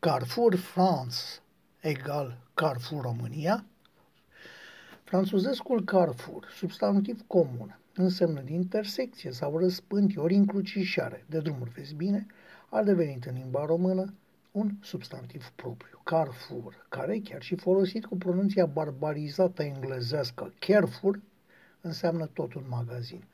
Carrefour France egal Carrefour România, franțuzescul Carrefour, substantiv comun, însemnând intersecție sau răspânti ori încrucișare de drumuri, vezi bine, a devenit în limba română un substantiv propriu, Carrefour, care, chiar și folosit cu pronunția barbarizată englezească Carrefour, înseamnă tot un magazin,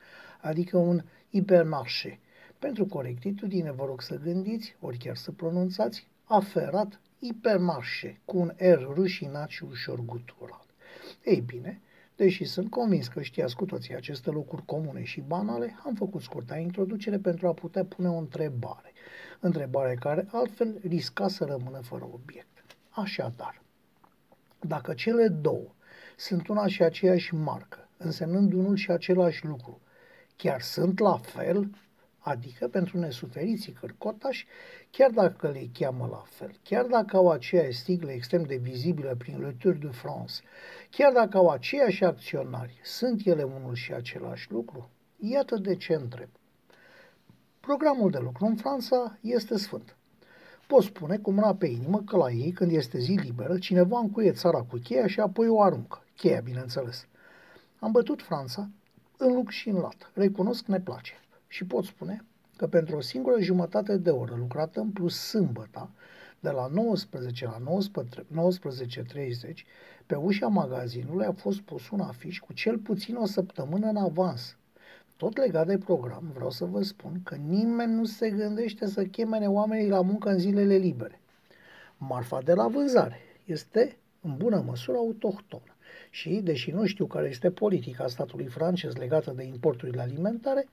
adică un hipermarché. Pentru corectitudine vă rog să gândiți, ori chiar să pronunțați, aferat hipermarché, cu un R rușinat și ușor gutural. Ei bine, deși sunt convins că știați cu toții aceste lucruri comune și banale, am făcut scurta introducere pentru a putea pune o întrebare. Întrebare care altfel risca să rămână fără obiect. Așadar, dacă cele două sunt una și aceeași marcă, însemnând unul și același lucru, chiar sunt la fel, adică pentru nesuferiții cărcotași, chiar dacă le cheamă la fel, chiar dacă au aceeași stigle extrem de vizibile prin Le Tour de France, chiar dacă au aceiași acționari, sunt ele unul și același lucru? Iată de ce întreb. Programul de lucru în Franța este sfânt. Poți spune cu mâna pe inimă că la ei, când este zi liberă, cineva încuie țara cu cheia și apoi o aruncă. Cheia, bineînțeles. Am bătut Franța în lux și în lat. Recunosc, ne place. Și pot spune că pentru o singură jumătate de oră lucrată în plus sâmbătă, de la 19 la 19.30, pe ușa magazinului a fost pus un afiș cu cel puțin o săptămână în avans. Tot legat de program, vreau să vă spun că nimeni nu se gândește să chemene oamenii la muncă în zilele libere. Marfa de la vânzare este în bună măsură autohtonă și, deși nu știu care este politica statului francez legată de importurile alimentare,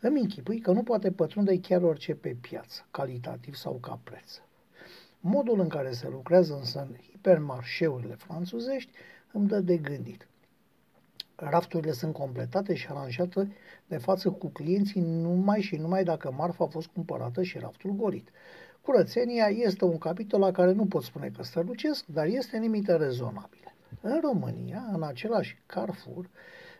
îmi închipui că nu poate pătrunde chiar orice pe piață, calitativ sau ca preț. Modul în care se lucrează însă în hipermarșeurile franțuzești îmi dă de gândit. Rafturile sunt completate și aranjate de față cu clienții numai și numai dacă marfa a fost cumpărată și raftul golit. Curățenia este un capitol la care nu pot spune că strălucesc, dar este în limite rezonabile. În România, în același Carrefour,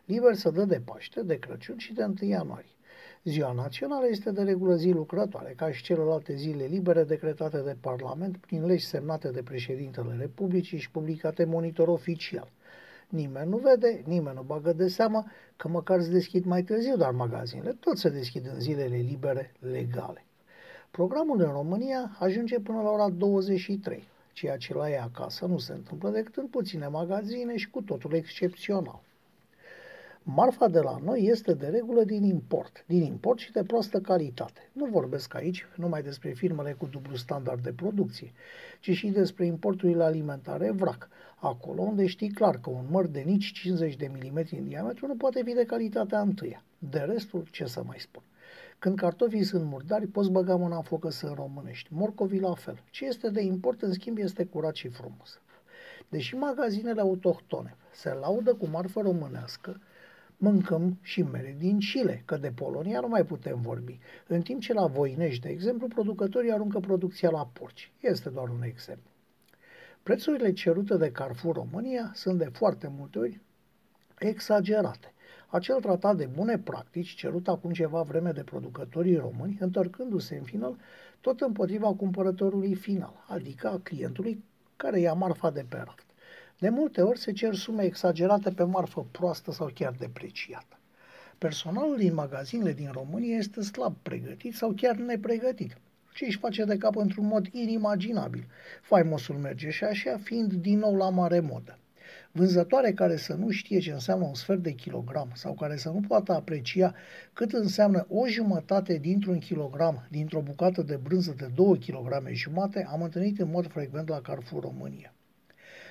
liber să dă de Paște, de Crăciun și de 1 ianuarie. Ziua națională este de regulă zi lucrătoare, ca și celelalte zile libere decretate de Parlament prin legi semnate de președintele Republicii și publicate monitor oficial. Nimeni nu vede, nimeni nu bagă de seamă că măcar se deschid mai târziu, dar magazinele tot se deschid în zilele libere legale. Programul în România ajunge până la ora 23, ceea ce la ea acasă nu se întâmplă decât în puține magazine și cu totul excepțional. Marfa de la noi este de regulă din import, din import și de proastă calitate. Nu vorbesc aici numai despre firmele cu dublu standard de producție, ci și despre importurile alimentare vrac, acolo unde știi clar că un măr de nici 50 de mm în diametru nu poate fi de calitatea întâia. De restul, ce să mai spun. Când cartofii sunt murdari, poți băga mâna în focă să românești. Morcovii la fel. Ce este de import, în schimb, este curat și frumos. Deși magazinele autohtone se laudă cu marfă românească, mâncăm și mere din Chile, că de Polonia nu mai putem vorbi. În timp ce la Voinești, de exemplu, producătorii aruncă producția la porci. Este doar un exemplu. Prețurile cerute de Carrefour România sunt de foarte multe ori exagerate. Acel tratat de bune practici, cerut acum ceva vreme de producătorii români, întorcându-se în final tot împotriva cumpărătorului final, adică a clientului care ia marfa de pe raft. De multe ori se cer sume exagerate pe marfă proastă sau chiar depreciată. Personalul din magazinele din România este slab pregătit sau chiar nepregătit și își face de cap într-un mod inimaginabil. Faimosul merge și așa, fiind din nou la mare modă. Vânzătoare care să nu știe ce înseamnă un sfert de kilogram sau care să nu poată aprecia cât înseamnă o jumătate dintr-un kilogram dintr-o bucată de brânză de 2 kg jumate, am întâlnit în mod frecvent la Carrefour România.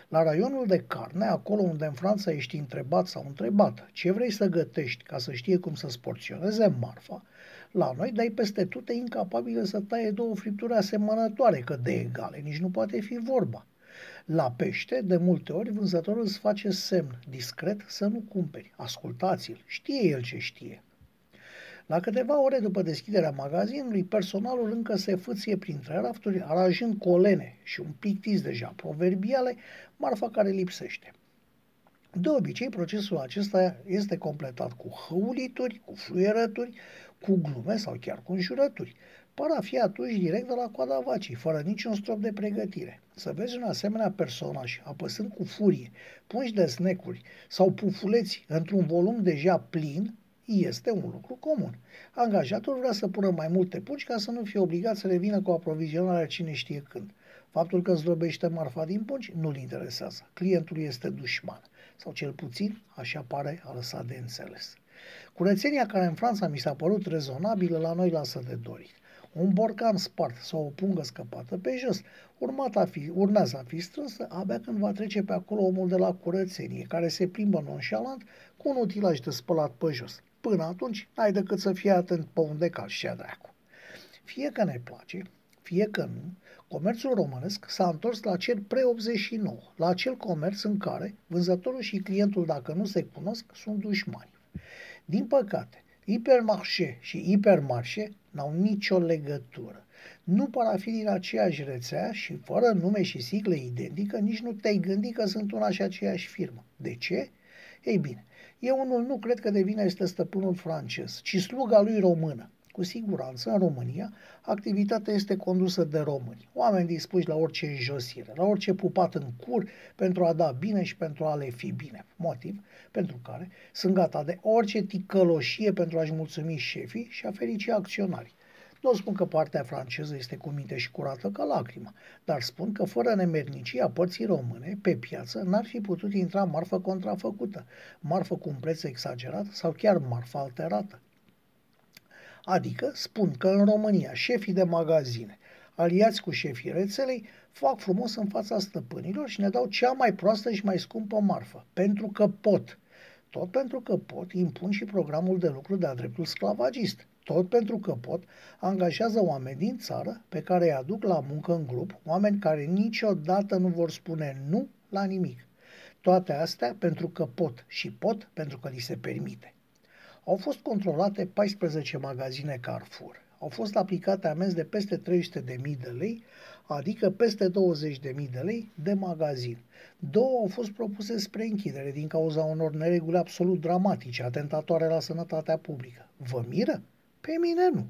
La raionul de carne, acolo unde în Franța ești întrebat sau întrebat ce vrei să gătești ca să știe cum să sporționeze marfa, la noi dai peste tute incapabile să taie două fripturi asemănătoare, că de egale nici nu poate fi vorba. La pește, de multe ori, vânzătorul îți face semn, discret, să nu cumperi. Ascultați-l, știe el ce știe. La câteva ore după deschiderea magazinului, personalul încă se fâție printre rafturi, aranjând colene și un pictis deja proverbiale, marfa care lipsește. De obicei, procesul acesta este completat cu hăulituri, cu fluierături, cu glume sau chiar cu înjurături. Par a fi atunci direct de la coada vacii, fără niciun strop de pregătire. Să vezi un asemenea personaj apăsând cu furie pungi de snecuri sau pufuleți într-un volum deja plin, este un lucru comun. Angajatul vrea să pună mai multe pungi ca să nu fie obligat să revină cu aprovizionarea cine știe când. Faptul că zdrobește marfa din pungi nu-l interesează. Clientul este dușman. Sau cel puțin, așa pare, a lăsat de înțeles. Curățenia care în Franța mi s-a părut rezonabilă, la noi lasă de dorit. Un borcan spart sau o pungă scăpată pe jos, urmat a fi, urmează a fi strânsă abia când va trece pe acolo omul de la curățenie, care se plimbă nonșalant cu un utilaj de spălat pe jos. Până atunci, n-ai decât să fii atent pe unde calci și dracu. Fie că ne place, fie că nu, comerțul românesc s-a întors la cel pre-89, la acel comerț în care vânzătorul și clientul, dacă nu se cunosc, sunt dușmani. Din păcate, hipermarșe și hipermarșe n-au nicio legătură. Nu par a fi din aceeași rețea și fără nume și sigle identică, nici nu te-ai gândit că sunt una și aceeași firmă. De ce? Ei bine, eu unul nu cred că devine este stăpânul francez, ci sluga lui română. Cu siguranță, în România, activitatea este condusă de români, oameni dispuși la orice înjosire, la orice pupat în cur pentru a da bine și pentru a le fi bine. Motiv pentru care sunt gata de orice ticăloșie pentru a-și mulțumi șefii și a ferici acționarii. Nu spun că partea franceză este cu minte și curată ca lacrimă, dar spun că fără nemernicia părții române, pe piață, n-ar fi putut intra marfă contrafăcută, marfă cu un preț exagerat sau chiar marfă alterată. Adică spun că în România șefii de magazine, aliați cu șefii rețelei, fac frumos în fața stăpânilor și ne dau cea mai proastă și mai scumpă marfă, pentru că pot. Tot pentru că pot, impun și programul de lucru de-a dreptul sclavagist. Tot pentru că pot, angajează oameni din țară pe care îi aduc la muncă în grup, oameni care niciodată nu vor spune nu la nimic. Toate astea pentru că pot și pot pentru că li se permite. Au fost controlate 14 magazine Carrefour. Au fost aplicate amenzi de peste 300.000 de lei, adică peste 20.000 de lei de magazin. Două au fost propuse spre închidere din cauza unor nereguli absolut dramatice, atentatoare la sănătatea publică. Vă miră? Pe mine nu.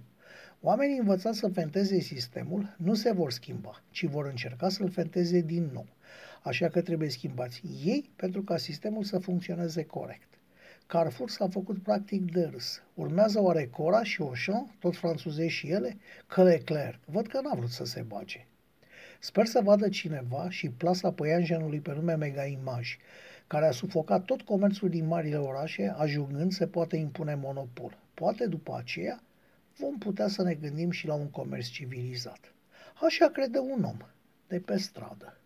Oamenii învățați să fenteze sistemul nu se vor schimba, ci vor încerca să-l fenteze din nou. Așa că trebuie schimbați ei pentru ca sistemul să funcționeze corect. Carrefour s-a făcut practic de râs. Urmează oare Cora și Auchan, tot franțuzești și ele? Că Leclerc. Văd că n-a vrut să se bage. Sper să vadă cineva și plasa păianjenului pe nume Mega Image, care a sufocat tot comerțul din marile orașe, ajungând se poate impune monopol. Poate după aceea vom putea să ne gândim și la un comerț civilizat. Așa crede un om de pe stradă.